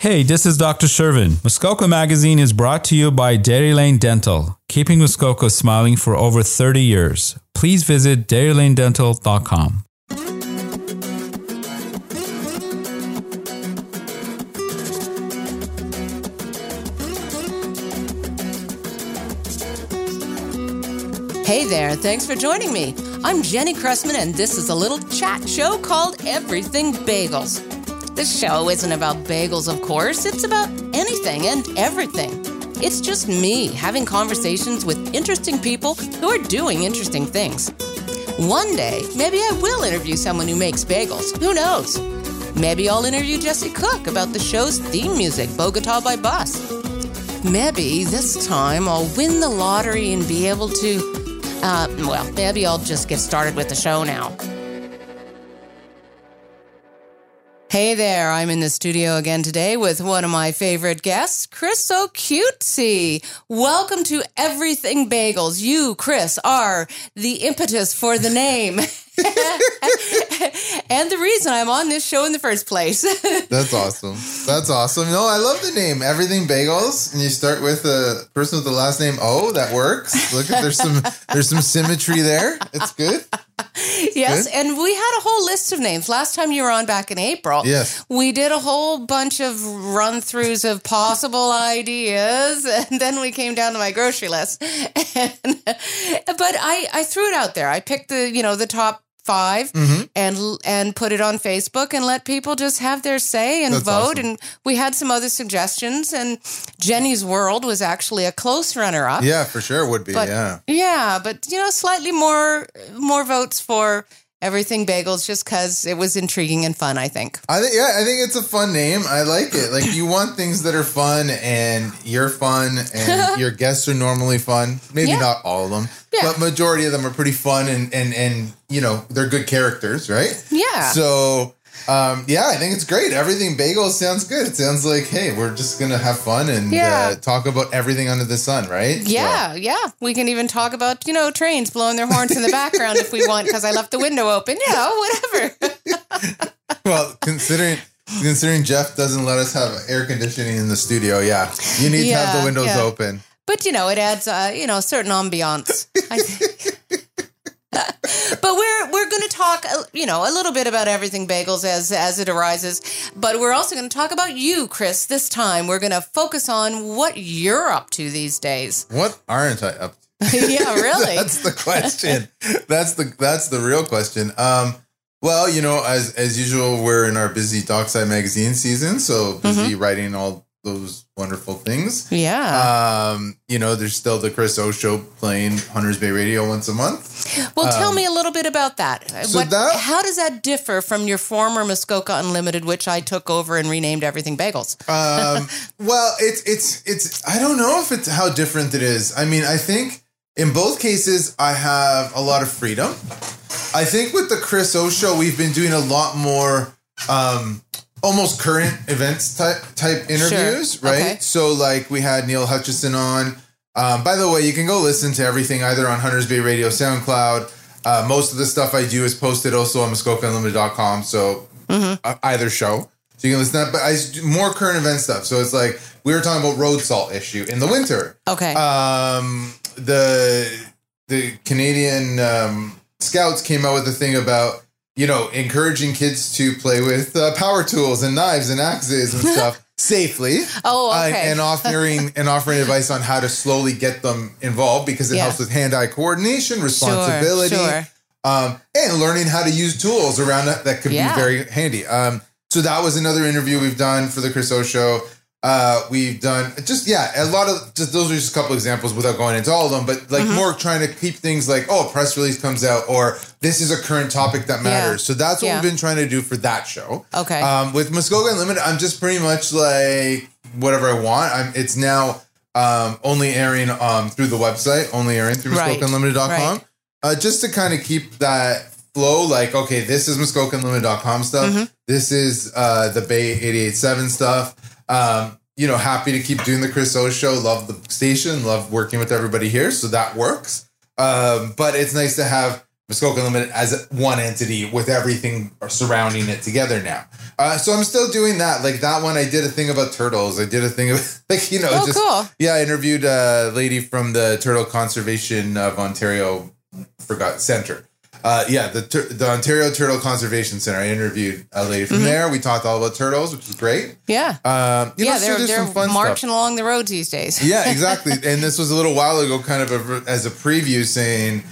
Hey, this is Dr. Shervin. Muskoka Magazine is brought to you by Dairy Lane Dental, keeping Muskoka smiling for over 30 years. Please visit dairylanedental.com. Hey there, thanks for joining me. I'm Jenny Cressman, and this is a little chat show called Everything Bagels. This show isn't about bagels, of course, it's about anything and everything. It's just me having conversations with interesting people who are doing interesting things. One day, maybe I will interview someone who makes bagels. Who knows? Maybe I'll interview Jesse Cook about the show's theme music, Bogota by Bus. Maybe this time I'll win the lottery and be able to. Uh, well, maybe I'll just get started with the show now. Hey there, I'm in the studio again today with one of my favorite guests, Chris Occhiuzzi. Welcome to Everything Bagels. You, Chris, are the impetus for the name. and the reason I'm on this show in the first place. That's awesome. That's awesome. No, I love the name Everything Bagels, and you start with a person with the last name O. That works. Look there's some there's some symmetry there. It's good. Yes, good. and we had a whole list of names last time you were on back in April. Yes, we did a whole bunch of run throughs of possible ideas, and then we came down to my grocery list. And, but I I threw it out there. I picked the you know the top 5 mm-hmm. and and put it on Facebook and let people just have their say and That's vote. Awesome. And we had some other suggestions, and Jenny's World was actually a close runner up. Yeah, for sure would be. But, yeah, yeah, but you know, slightly more more votes for everything bagels just because it was intriguing and fun i think. I think yeah i think it's a fun name. I like it. Like you want things that are fun and you're fun and your guests are normally fun. Maybe yeah. not all of them yeah. but majority of them are pretty fun and and and you know they're good characters right? Yeah. So um, yeah, I think it's great. Everything bagel sounds good. It sounds like, hey, we're just gonna have fun and yeah. uh, talk about everything under the sun, right? Yeah, so. yeah. We can even talk about you know trains blowing their horns in the background if we want because I left the window open. You know, whatever. well, considering considering Jeff doesn't let us have air conditioning in the studio, yeah, you need yeah, to have the windows yeah. open. But you know, it adds uh, you know a certain ambiance. I think. But we're we're going to talk, uh, you know, a little bit about everything bagels as as it arises. But we're also going to talk about you, Chris. This time, we're going to focus on what you're up to these days. What aren't I up to? yeah, really. that's the question. that's the that's the real question. Um, well, you know, as as usual, we're in our busy Dockside magazine season, so busy mm-hmm. writing all those wonderful things. Yeah. Um, you know, there's still the Chris O show playing Hunters Bay Radio once a month. Well, um, tell me a little bit about that. So what, that. How does that differ from your former Muskoka Unlimited, which I took over and renamed Everything Bagels? um, well, it's it's it's. I don't know if it's how different it is. I mean, I think in both cases I have a lot of freedom. I think with the Chris O show, we've been doing a lot more. Um, almost current events type type interviews, sure. right? Okay. So like we had Neil Hutchison on. Um, by the way, you can go listen to everything either on Hunters Bay Radio SoundCloud. Uh, most of the stuff I do is posted also on MuskokaUnlimited.com. So mm-hmm. uh, either show. So you can listen to that. But I more current event stuff. So it's like we were talking about road salt issue in the winter. Okay. Um, the the Canadian um, Scouts came out with a thing about you know, encouraging kids to play with uh, power tools and knives and axes and stuff safely. Oh, okay. Uh, and offering and offering advice on how to slowly get them involved because it yeah. helps with hand-eye coordination, responsibility, sure, sure. Um, and learning how to use tools around that that could yeah. be very handy. Um, so that was another interview we've done for the Chris O Show. Uh, we've done just yeah, a lot of just those are just a couple examples without going into all of them, but like mm-hmm. more trying to keep things like oh, a press release comes out or this is a current topic that matters. Yeah. So that's what yeah. we've been trying to do for that show. Okay. Um, with Muskoka Unlimited, I'm just pretty much like whatever I want. I'm it's now um only airing um through the website, only airing through right. MuskokaUnlimited.com. Right. Uh, just to kind of keep that flow, like, okay, this is MuskokaUnlimited.com stuff. Mm-hmm. This is uh the Bay 887 stuff. Um, you know, happy to keep doing the Chris O show. Love the station. Love working with everybody here. So that works. Um, but it's nice to have Muskoka Unlimited as one entity with everything surrounding it together now. Uh, so I'm still doing that. Like that one, I did a thing about turtles. I did a thing of like you know, Oh, just cool. yeah. I interviewed a lady from the Turtle Conservation of Ontario, forgot center. Uh, yeah, the the Ontario Turtle Conservation Center. I interviewed a lady Mm-hmm. from there. We talked all about turtles, which was great. Yeah. Um, you know, yeah, so they're, there's they're some fun marching stuff. along the roads these days. Yeah, exactly. and this was a little while ago, kind of a, as a preview, saying,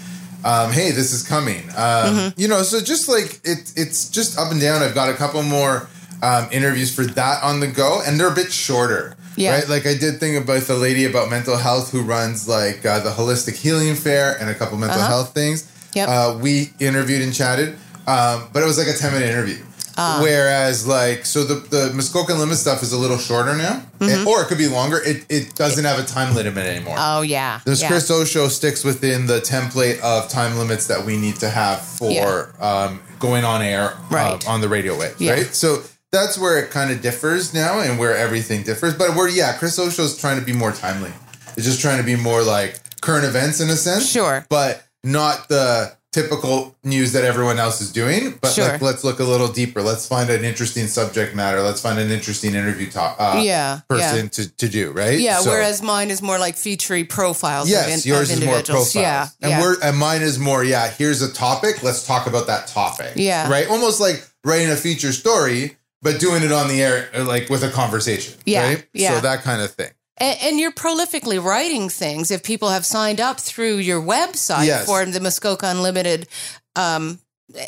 um, "Hey, this is coming." Um, Mm-hmm. You know, so just like it, it's just up and down. I've got a couple more um, interviews for that on the go, and they're a bit shorter. Yeah. Right. Like I did think about the lady about mental health who runs like uh, the holistic healing fair and a couple mental Uh-huh. health things. Yep. Uh, we interviewed and chatted, um, but it was like a ten minute interview. Ah. Whereas, like, so the the Muskoka Limit stuff is a little shorter now, Mm-hmm. It- or it could be longer. It it doesn't have a time limit anymore. Oh yeah. This yeah. Chris O show sticks within the template of time limits that we need to have for Yeah. um, going on air uh, on the radio waves, Yeah. right? So that's where it kind of differs now, and where everything differs. But we're yeah, Chris O show's trying to be more timely. It's just trying to be more like current events in a sense, Sure. but not the typical news that everyone else is doing. But Sure. like, let's look a little deeper. Let's find an interesting subject matter. Let's find an interesting interview talk, uh, Yeah, person yeah. to to do right. Yeah, So- whereas mine is more like featuring profiles. Yes, of, in, yours of is more profiles. Yeah, and yeah. we're and mine is more. Yeah, here's a topic. Let's talk about that topic. Yeah. right. Almost like writing a feature story, but doing it on the air, like with a conversation. Yeah, right? yeah. So that kind of thing. And, and you're prolifically writing things. If people have signed up through your website Yes. for the Muskoka Unlimited um,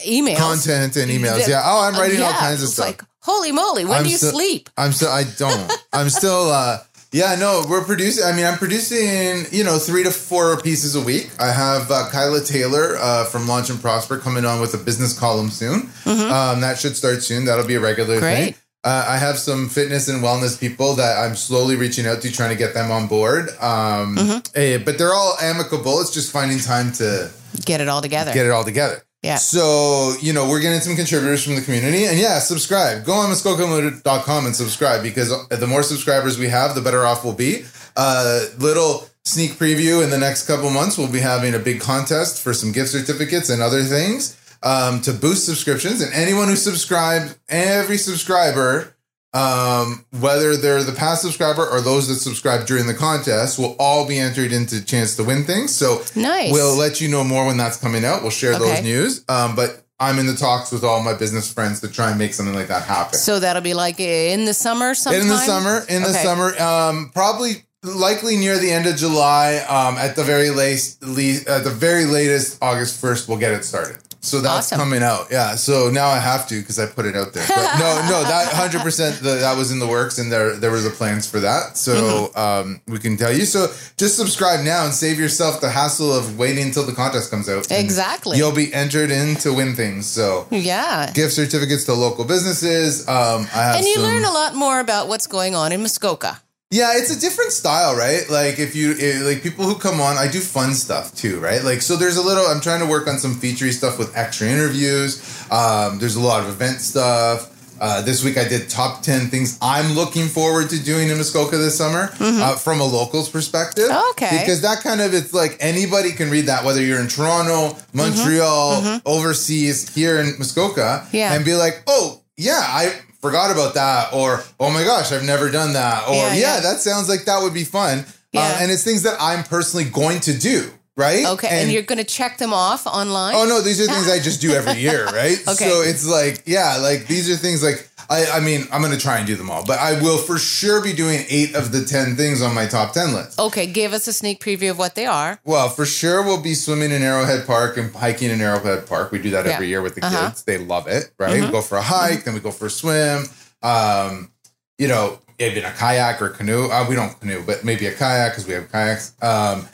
emails, Content and emails. the- yeah. Oh, I'm writing all yeah, kinds of it's stuff. Like, holy moly, when I'm do you still- sleep? I'm still. I don't. I'm still. uh Yeah, no, we're producing. I mean, I'm producing, you know, three to four pieces a week. I have uh, Kyla Taylor uh, from Launch and Prosper coming on with a business column soon. Um, that should start soon. That'll be a regular Mm-hmm. Great. thing. Uh, I have some fitness and wellness people that I'm slowly reaching out to, trying to get them on board. Um, Mm-hmm. eh, but they're all amicable. It's just finding time to Get it all together. get it all together. Yeah. So, you know, we're getting some contributors from the community. And yeah, subscribe. Go on muskokaunlimited.com and subscribe because the more subscribers we have, the better off we'll be. Uh, little sneak preview in the next couple months, we'll be having a big contest for some gift certificates and other things um, to boost subscriptions. And anyone who subscribes, every subscriber, um, whether they're the past subscriber or those that subscribe during the contest, will all be entered into chance to win things. So Nice. we'll let you know more when that's coming out. We'll share those news. Um, but I'm in the talks with all my business friends to try and make something like that happen. So that'll be like in the summer sometime? in the summer, in the summer, um, probably likely near the end of July. Um, at the very latest, le- at the very latest, August first, we'll get it started. So that's Awesome. coming out. Yeah. So now I have to because I put it out there. But no, no, that hundred percent that was in the works, and there there was the plans for that. So Mm-hmm. um, we can tell you. So just subscribe now and save yourself the hassle of waiting until the contest comes out. Exactly. You'll be entered in to win things. So Yeah. gift certificates to local businesses. Um, I have And you some- learn a lot more about what's going on in Muskoka. Yeah, it's a different style, right? Like if you eh, like people who come on, I do fun stuff too, right? Like so, there's a little. I'm trying to work on some featurey stuff with extra interviews. Um, there's a lot of event stuff. Uh, this week I did top ten things I'm looking forward to doing in Muskoka this summer uh, from a locals perspective. Mm-hmm. Okay. because that kind of it's like anybody can read that, whether you're in Toronto, Montreal, overseas, here in Muskoka, Mm-hmm. Yeah. and be like, oh yeah, I forgot about that, or oh my gosh, I've never done that, or Yeah, yeah, yeah. that sounds like that would be fun. Yeah. Uh, and it's things that I'm personally going to do, right? Okay. And, you're going to check them off online? Oh no, these are things I just do every year, right? Okay. So it's like, yeah, like these are things like I, I mean, I'm gonna try and do them all, but I will for sure be doing eight of the ten things on my top ten list. Okay. Give us a sneak preview of what they are. Well, for sure we'll be swimming in Arrowhead Park and hiking in Arrowhead Park. We do that Yeah. every year with the Uh-huh. Mm-hmm. kids. They love it, right? We go for a hike, then we go for a swim. Um, you know, even a kayak or canoe. Uh, we don't canoe, but maybe a kayak because we have kayaks. Um,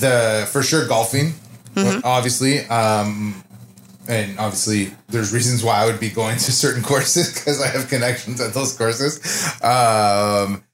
the for sure golfing, Mm-hmm. obviously. Um, and obviously, there's reasons why I would be going to certain courses because I have connections at those courses. Um,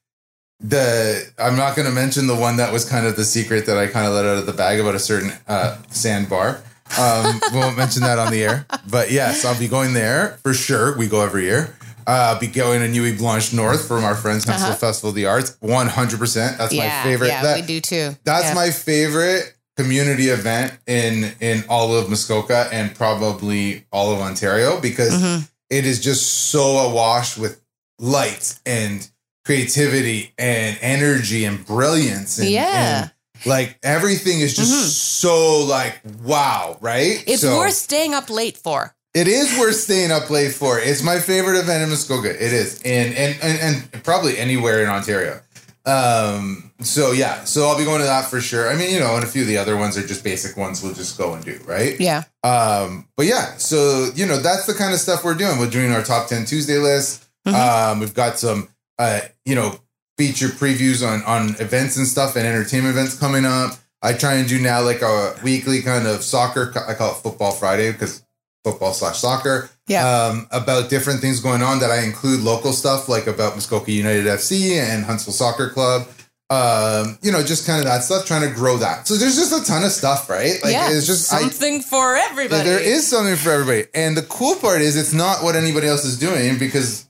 the I'm not going to mention the one that was kind of the secret that I kind of let out of the bag about a certain uh, sandbar. Um, we won't mention that on the air, but yes, I'll be going there for sure. We go every year. Uh, I'll be going to Nuit Blanche North from our friends Huntsville Uh-huh. Festival of the Arts. One hundred percent. That's yeah. my favorite. Yeah, That- we do too. That's Yeah. my favorite community event in in all of Muskoka and probably all of Ontario because Mhm. it is just so awash with light and creativity and energy and brilliance and, Yeah. and, like everything is just Mhm. so like wow right It's So- worth staying up late for. it is worth staying up late for. It's my favorite event in Muskoka. It is, and and and, and probably anywhere in Ontario. Um. So yeah. So I'll be going to that for sure. I mean, you know, and a few of the other ones are just basic ones. We'll just go and do right. Yeah. Um. But yeah. So you know, that's the kind of stuff we're doing. We're doing our top ten Tuesday list. Mhm. Um. We've got some. Uh. You know, feature previews on on events and stuff and entertainment events coming up. I try and do now like a weekly kind of soccer. I call it Football Friday because football slash soccer. Yeah. Um, about different things going on that I include local stuff like about Muskoka United FC and Huntsville Soccer Club. Um, you know, just kind of that stuff, trying to grow that. So there's just a ton of stuff, right? Like yeah. it's just I, something for everybody. there is something for everybody. And the cool part is it's not what anybody else is doing because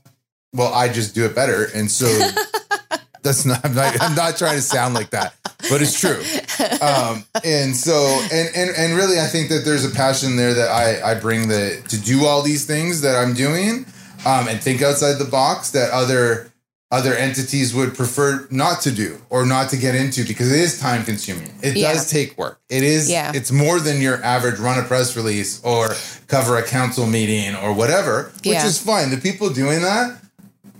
well, I just do it better. And so that's not I'm, not I'm not trying to sound like that, but it's true. Um, and so and, and and really I think that there's a passion there that I I bring the to do all these things that I'm doing um, and think outside the box that other other entities would prefer not to do or not to get into because it is time consuming. It Yeah. does take work. It is Yeah. it's more than your average run a press release or cover a council meeting or whatever, which Yeah. is fine. The people doing that,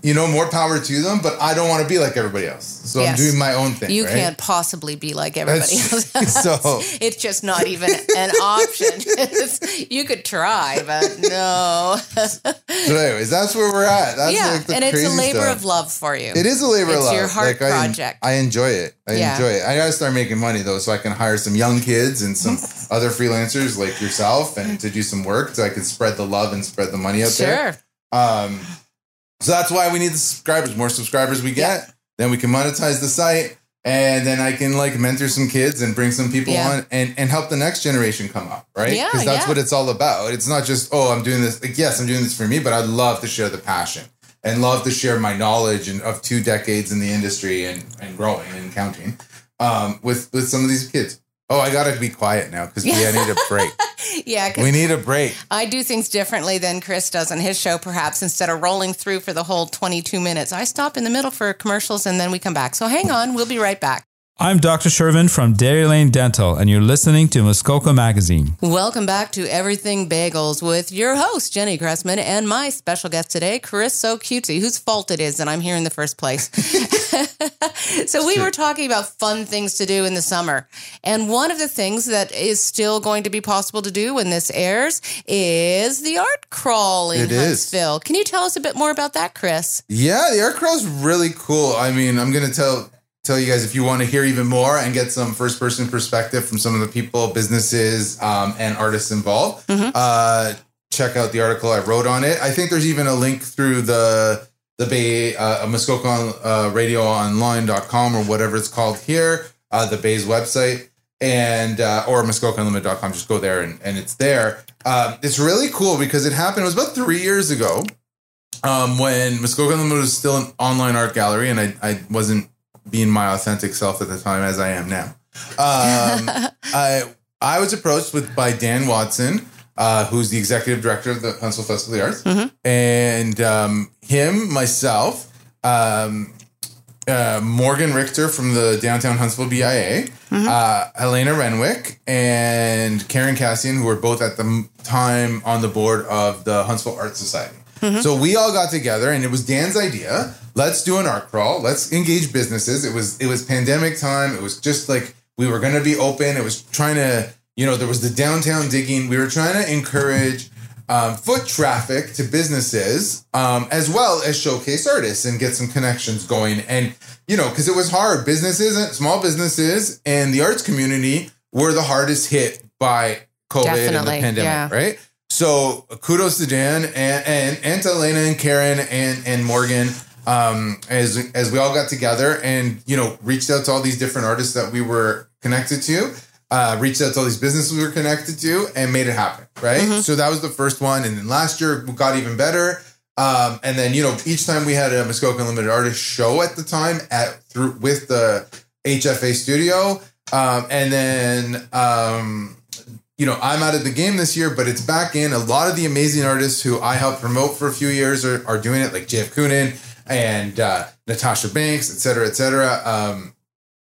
you know, more power to them, but I don't want to be like everybody else. So I'm doing my own thing. You right? can't possibly be like everybody That's- else. so- it's just not even an option. You could try, but no. So, anyways, that's where we're at. That's yeah, like and it's a labor stuff. of love for you. It is a labor of It's love. your heart I project. I, enjoy it. I Yeah. enjoy it. I gotta start making money though, so I can hire some young kids and some other freelancers like yourself, and to do some work, so I can spread the love and spread the money out there. Sure. Um, so that's why we need the subscribers. More subscribers we get, then we can monetize the site, and then I can like mentor some kids and bring some people Yeah. on and and help the next generation come up, right? Yeah, Because that's yeah. what it's all about. It's not just oh, I'm doing this. Like, yes, I'm doing this for me, but I'd love to share the passion and love to share my knowledge and of two decades in the industry and and growing and counting um, with with some of these kids. Oh, I gotta be quiet now because we I need a break. Yeah, we need a break. I do things differently than Chris does on his show, perhaps instead of rolling through for the whole 22 minutes. I stop in the middle for commercials and then we come back. So hang on, we'll be right back. I'm Dr. Shervin from Dairy Lane Dental, and you're listening to Muskoka Magazine. Welcome back to Everything Bagels with your host, Jenny Cressman, and my special guest today, Chris Occhiuzzi, whose fault it is that I'm here in the first place. so, we were talking about fun things to do in the summer. And one of the things that is still going to be possible to do when this airs is the art crawl in It is. Huntsville. Can you tell us a bit more about that, Chris? Yeah, the art crawl is really cool. I mean, I'm gonna tell tell you guys if you want to hear even more and get some first person perspective from some of the people, businesses, um, and artists involved. Uh, check out the article I wrote on it. I think there's even a link through the the Bay uh, Muskoka on, uh, Radio Online.com or whatever it's called here, uh, the Bay's website. And uh, or MuskokaUnlimited.com, just go there and, and it's there. Um, it's really cool because it happened. It was about three years ago um, when Muskoka Unlimited was still an online art gallery, and I, I wasn't being my authentic self at the time as I am now. Um, I I was approached with by Dan Watson, uh, who's the executive director of the Huntsville Festival of the Arts, and um, him, myself, um, uh, Morgan Richter from the Downtown Huntsville BIA, uh, Helena Renwick, and Karen Cassian, who were both at the m- time on the board of the Huntsville Art Society. So we all got together, and it was Dan's idea. Let's do an art crawl. Let's engage businesses. It was it was pandemic time. It was just like we were going to be open. It was trying to you know there was the downtown digging. We were trying to encourage um, foot traffic to businesses um, as well as showcase artists and get some connections going. And you know because it was hard. Businesses, and small businesses, and the arts community were the hardest hit by COVID and the pandemic, yeah. right? So kudos to Dan and and, and to Elena and Karen and and Morgan um, as as we all got together and you know reached out to all these different artists that we were connected to, uh, reached out to all these businesses we were connected to, and made it happen. Right. So that was the first one, and then last year we got even better. Um, and then you know each time we had a Muskoka Unlimited artist show at the time at through with the HFA studio. Um, and then, um, you know, I'm out of the game this year, but it's back in. A lot of the amazing artists who I helped promote for a few years are, are doing it, like JF Kunin and uh, Natasha Banks, et cetera, et cetera. Um,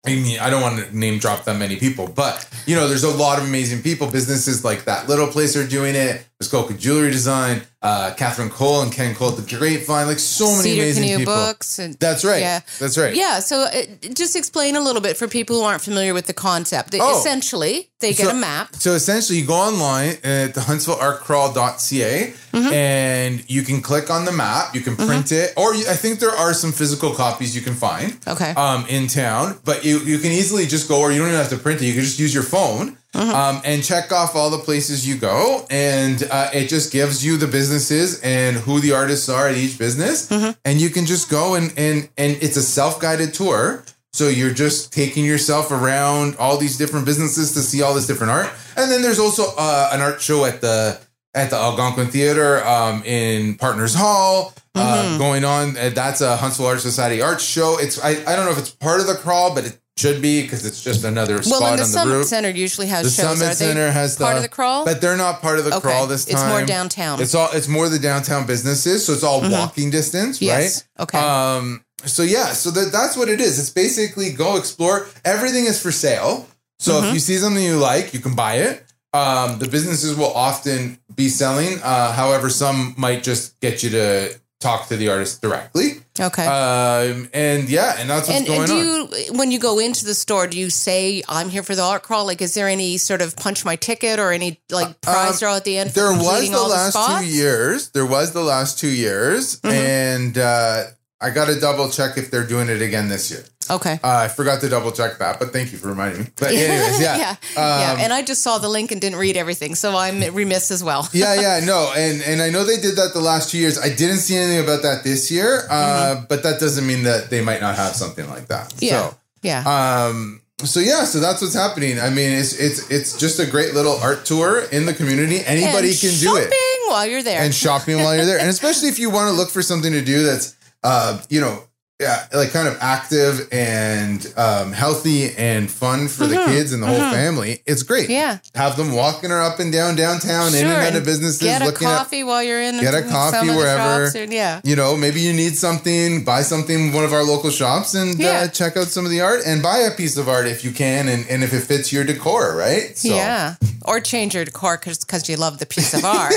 I mean, I don't want to name drop that many people, but you know, there's a lot of amazing people. Businesses like that little place are doing it. Muskoka Jewelry Design, uh, Catherine Cole and Ken Cole, the Grapevine, like so many Cedar amazing Canoe people. books. And, That's right. Yeah. That's right. Yeah, so uh, just explain a little bit for people who aren't familiar with the concept. They- Oh. Essentially, they get So- a map. So essentially, you go online at the huntsvilleartcrawl.ca Mm-hmm. and you can click on the map. You can print it, or you, I think there are some physical copies you can find. Okay. Um, in town, but you you can easily just go, or you don't even have to print it. You can just use your phone. Mm-hmm. Um, and check off all the places you go, and uh, it just gives you the businesses and who the artists are at each business, Mm-hmm. and you can just go and and and it's a self guided tour. So you're just taking yourself around all these different businesses to see all this different art, and then there's also uh, an art show at the at the Algonquin Theater um, in Partners Hall Mm-hmm. uh, going on. That's a Huntsville Art Society art show. It's I, I don't know if it's part of the crawl, but it should be because it's just another Well, spot and the on the Summit route. Center usually has The shows. Summit Are they Center has part of the crawl. but they're not part of the Okay. crawl this time. It's more downtown. It's all it's more the downtown businesses, so it's all walking distance, Mm-hmm. Yes. right? Okay. Um. So yeah, so that that's what it is. It's basically go explore. Everything is for sale. So Mm-hmm. if you see something you like, you can buy it. Um, the businesses will often be selling. Uh, however, some might just get you to talk to the artist directly. okay. Um, and yeah, and that's what's and, going and do on. you, when you go into the store, do you say, "I'm here for the art crawl"? Like, is there any sort of punch my ticket or any like prize draw at the end? Uh, There was the last spots? two years. There was the last two years, Mm-hmm. and uh, I got to double check if they're doing it again this year. Okay. Uh, I forgot to double check that, but thank you for reminding me. But anyways, yeah, yeah, Um, yeah. And I just saw the link and didn't read everything, so I'm remiss as well. yeah, yeah, no, and and I know they did that the last two years. I didn't see anything about that this year, uh, but that doesn't mean that they might not have something like that. Mm-hmm. Yeah, yeah. So, um, so yeah, so that's what's happening. I mean, it's it's it's just a great little art tour in the community. Anybody and can do it. shopping while you're there. and shopping while you're there. And especially if you want to look for something to do that's, uh, you know, yeah, like kind of active and um, healthy and fun for the kids and the whole family. It's great. Mm-hmm. Yeah. Have them walking her up and down downtown, in and Sure, out of businesses, Get a looking at coffee while you're in. Get a coffee wherever. and- yeah. you know, maybe you need something, buy something one of our local shops and Yeah. uh, check out some of the art and buy a piece of art if you can and, and if it fits your decor, right? So, Yeah. Or change your decor because you love the piece of art.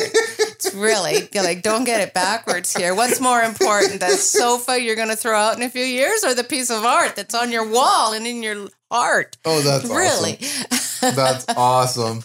It's really you're like, don't get it backwards here. What's more important, that sofa you're going to throw out in a few years or the piece of art that's on your wall and in your heart? Oh, that's really? awesome. That's awesome.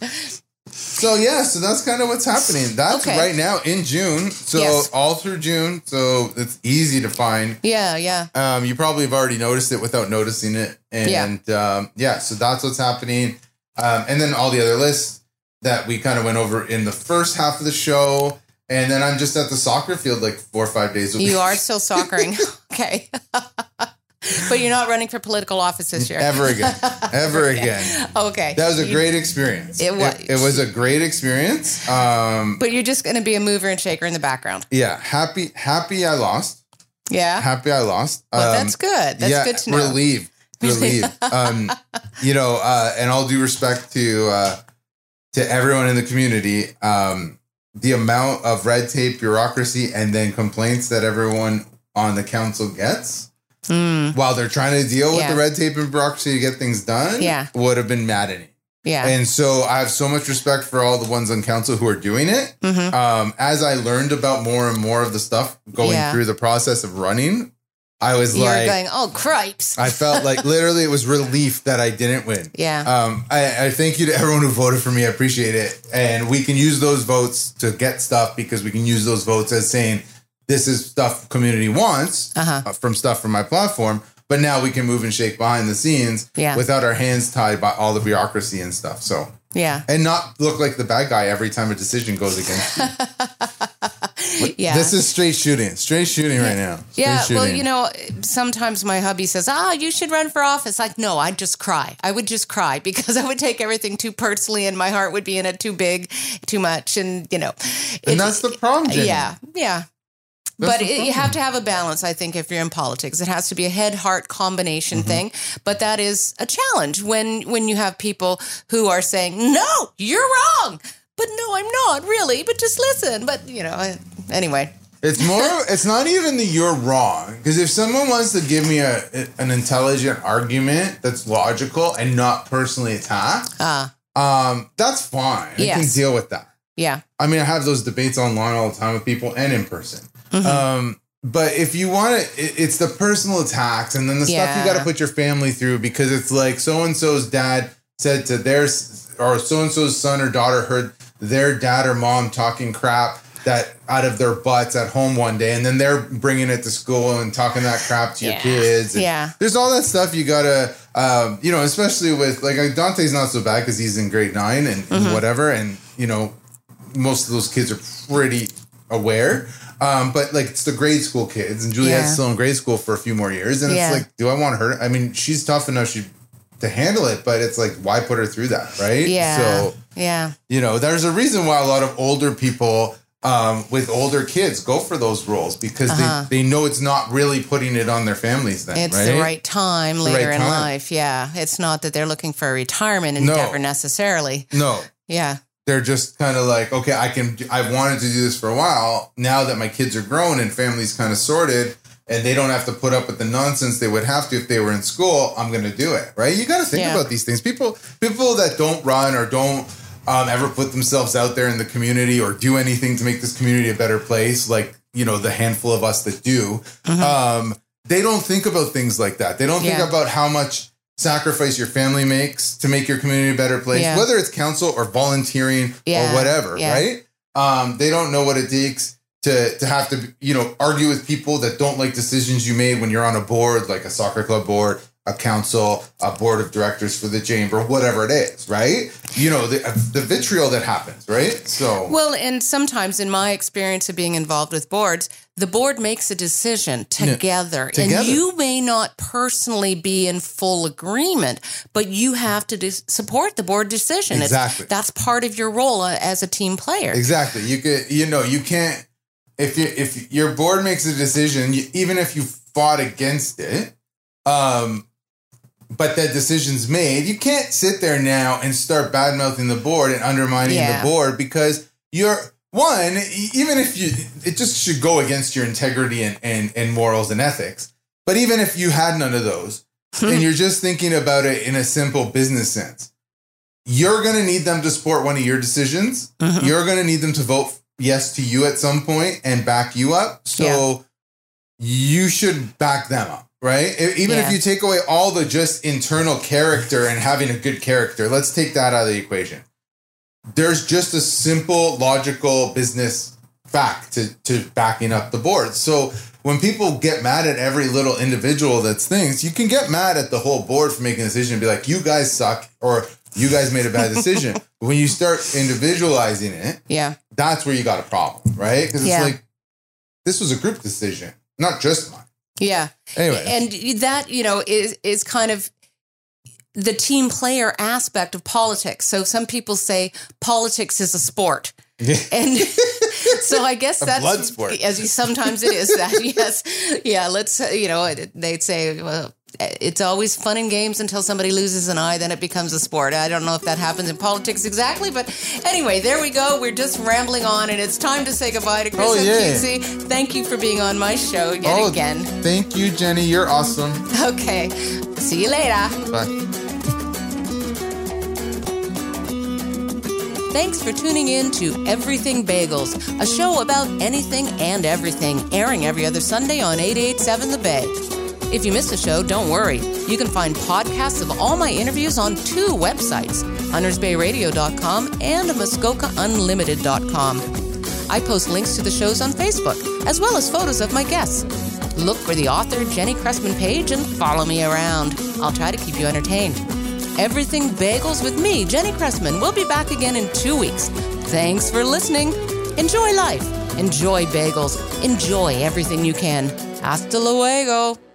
So yeah, so that's kind of what's happening. That's Okay. right now in June. So Yes. all through June. So it's easy to find. Yeah, yeah. Um, you probably have already noticed it without noticing it. And yeah, um, yeah so that's what's happening. Um, and then all the other lists that we kind of went over in the first half of the show. And then I'm just at the soccer field like four or five days a week. You are still soccering. okay. but you're not running for political office this year. Ever again. Ever again. Okay. That was a You- great experience. It was. It, was a great experience. Um, But you're just going to be a mover and shaker in the background. yeah, happy, happy I lost. Yeah. Happy I lost. Well, Um, that's good. That's good to know. Relieved. Relieved. um, you know, uh, and all due respect to uh, to everyone in the community, um, the amount of red tape, bureaucracy, and then complaints that everyone on the council gets while they're trying to deal with Hmm. The red tape and bureaucracy to get things done, Yeah. would have been maddening. Yeah. And so I have so much respect for all the ones on council who are doing it. Mhm. Um, as I learned about more and more of the stuff going Yeah. through the process of running, I was You're like, going, oh, cripes. I felt like literally it was relief that I didn't win. yeah. Um, I, I thank you to everyone who voted for me. I appreciate it. And we can use those votes to get stuff because we can use those votes as saying, this is stuff community wants Uh-huh. uh, from stuff from my platform. But now we can move and shake behind the scenes Yeah. without our hands tied by all the bureaucracy and stuff. So, yeah. and not look like the bad guy every time a decision goes against you. Yeah. This is straight shooting, straight shooting right now. Straight yeah, well, you know, sometimes my hubby says, "Ah, you should run for office." Like, no, I'd just cry. I would just cry because I would take everything too personally, and my heart would be in it too big, too much, and you know, and it- that's the problem. Jenny. yeah, yeah. That's but it, you have to have a balance, I think, if you're in politics. It has to be a head heart combination Mm-hmm. thing. But that is a challenge when when you have people who are saying, "No, you're wrong," but no, I'm not really. But just listen. But you know, I- anyway, It's more. it's not even that you're wrong. Because if someone wants to give me a an intelligent argument that's logical and not personally attack, Ah. um, that's fine. I can deal with that. yeah, I mean, I have those debates online all the time with people and in person. Mm-hmm. Um, but if you want to, it, it's the personal attacks and then the stuff you got to put your family through because it's like so and so's dad said to their or so and so's son or daughter heard their dad or mom talking crap that out of their butts at home one day and then they're bringing it to school and talking that crap to your Yeah. kids and Yeah. there's all that stuff you gotta um, you know especially with like dante's not so bad because he's in grade nine and, and Mm-hmm. whatever and you know most of those kids are pretty aware. Um, but like it's the grade school kids, and Juliet's Yeah. still in grade school for a few more years, and Yeah. it's like, do I want her? I mean, she's tough enough she to handle it, but it's like, why put her through that, right? yeah, So yeah, you know, there's a reason why a lot of older people um, with older kids go for those roles because Uh-huh. they, they know it's not really putting it on their families. Then it's right? the right time the later right in time. life. Yeah, it's not that they're looking for a retirement No. endeavor necessarily. No, Yeah, they're just kind of like, okay, I can, I've wanted to do this for a while. Now that my kids are grown and family's kind of sorted and they don't have to put up with the nonsense they would have to if they were in school, I'm going to do it. Right. You got to think Yeah. about these things. People, people that don't run or don't um, ever put themselves out there in the community or do anything to make this community a better place, like, you know, the handful of us that do, um, they don't think about things like that. They don't Mm-hmm. Yeah. think about how much sacrifice your family makes to make your community a better place, Yeah. whether it's council or volunteering Yeah. or whatever, right? Um, they don't know what it takes to to have to you know argue with people that don't like decisions you made when you're on a board, like a soccer club board, a council, a board of directors for the chamber, whatever it is, right? You know the the vitriol that happens, right? So Well, and sometimes in my experience of being involved with boards, the board makes a decision together, Together. and you may not personally be in full agreement, but you have to dis- support the board decision. It's- Exactly. that's part of your role uh, as a team player. Exactly. You could, you know, you can't if you if your board makes a decision, you, even if you fought against it, um, but that decision's made, you can't sit there now and start bad mouthing the board and undermining Yeah. the board because you're one. Even if you, it just should go against your integrity and and, and morals and ethics. But even if you had none of those, and you're just thinking about it in a simple business sense, you're going to need them to support one of your decisions. Mhm. You're going to need them to vote yes to you at some point and back you up. So you should back them up, right? Even Yeah. if you take away all the just internal character and having a good character, let's take that out of the equation. There's just a simple, logical business fact to, to backing up the board. So when people get mad at every little individual that's things, you can get mad at the whole board for making a decision and be like, you guys suck or you guys made a bad decision. But when you start individualizing it, Yeah. that's where you got a problem, right? Because it's Yeah. like, this was a group decision, not just mine. Yeah. Anyway, And that, you know, is is kind of the team player aspect of politics. So some people say politics is a sport. And so I guess A that's blood sport. as you, sometimes it is that. Yes. Yeah. Let's, you know, they'd say, well, it's always fun and games until somebody loses an eye, then it becomes a sport. I don't know if that happens in politics exactly, but anyway, there we go. We're just rambling on, and it's time to say goodbye to Chris Oh, yeah. Occhiuzzi. Thank you for being on my show yet Oh, again. thank you, Jenny. You're awesome. Okay. See you later. Bye. Thanks for tuning in to Everything Bagels, a show about anything and everything, airing every other Sunday on 887 The Bay. If you missed a show, don't worry. You can find podcasts of all my interviews on two websites, huntersbayradio.com and muskokaunlimited.com. I post links to the shows on Facebook, as well as photos of my guests. Look for the author Jenny Cressman page and follow me around. I'll try to keep you entertained. Everything Bagels with me, Jenny Cressman. We'll be back again in two weeks. Thanks for listening. Enjoy life. Enjoy bagels. Enjoy everything you can. Hasta luego.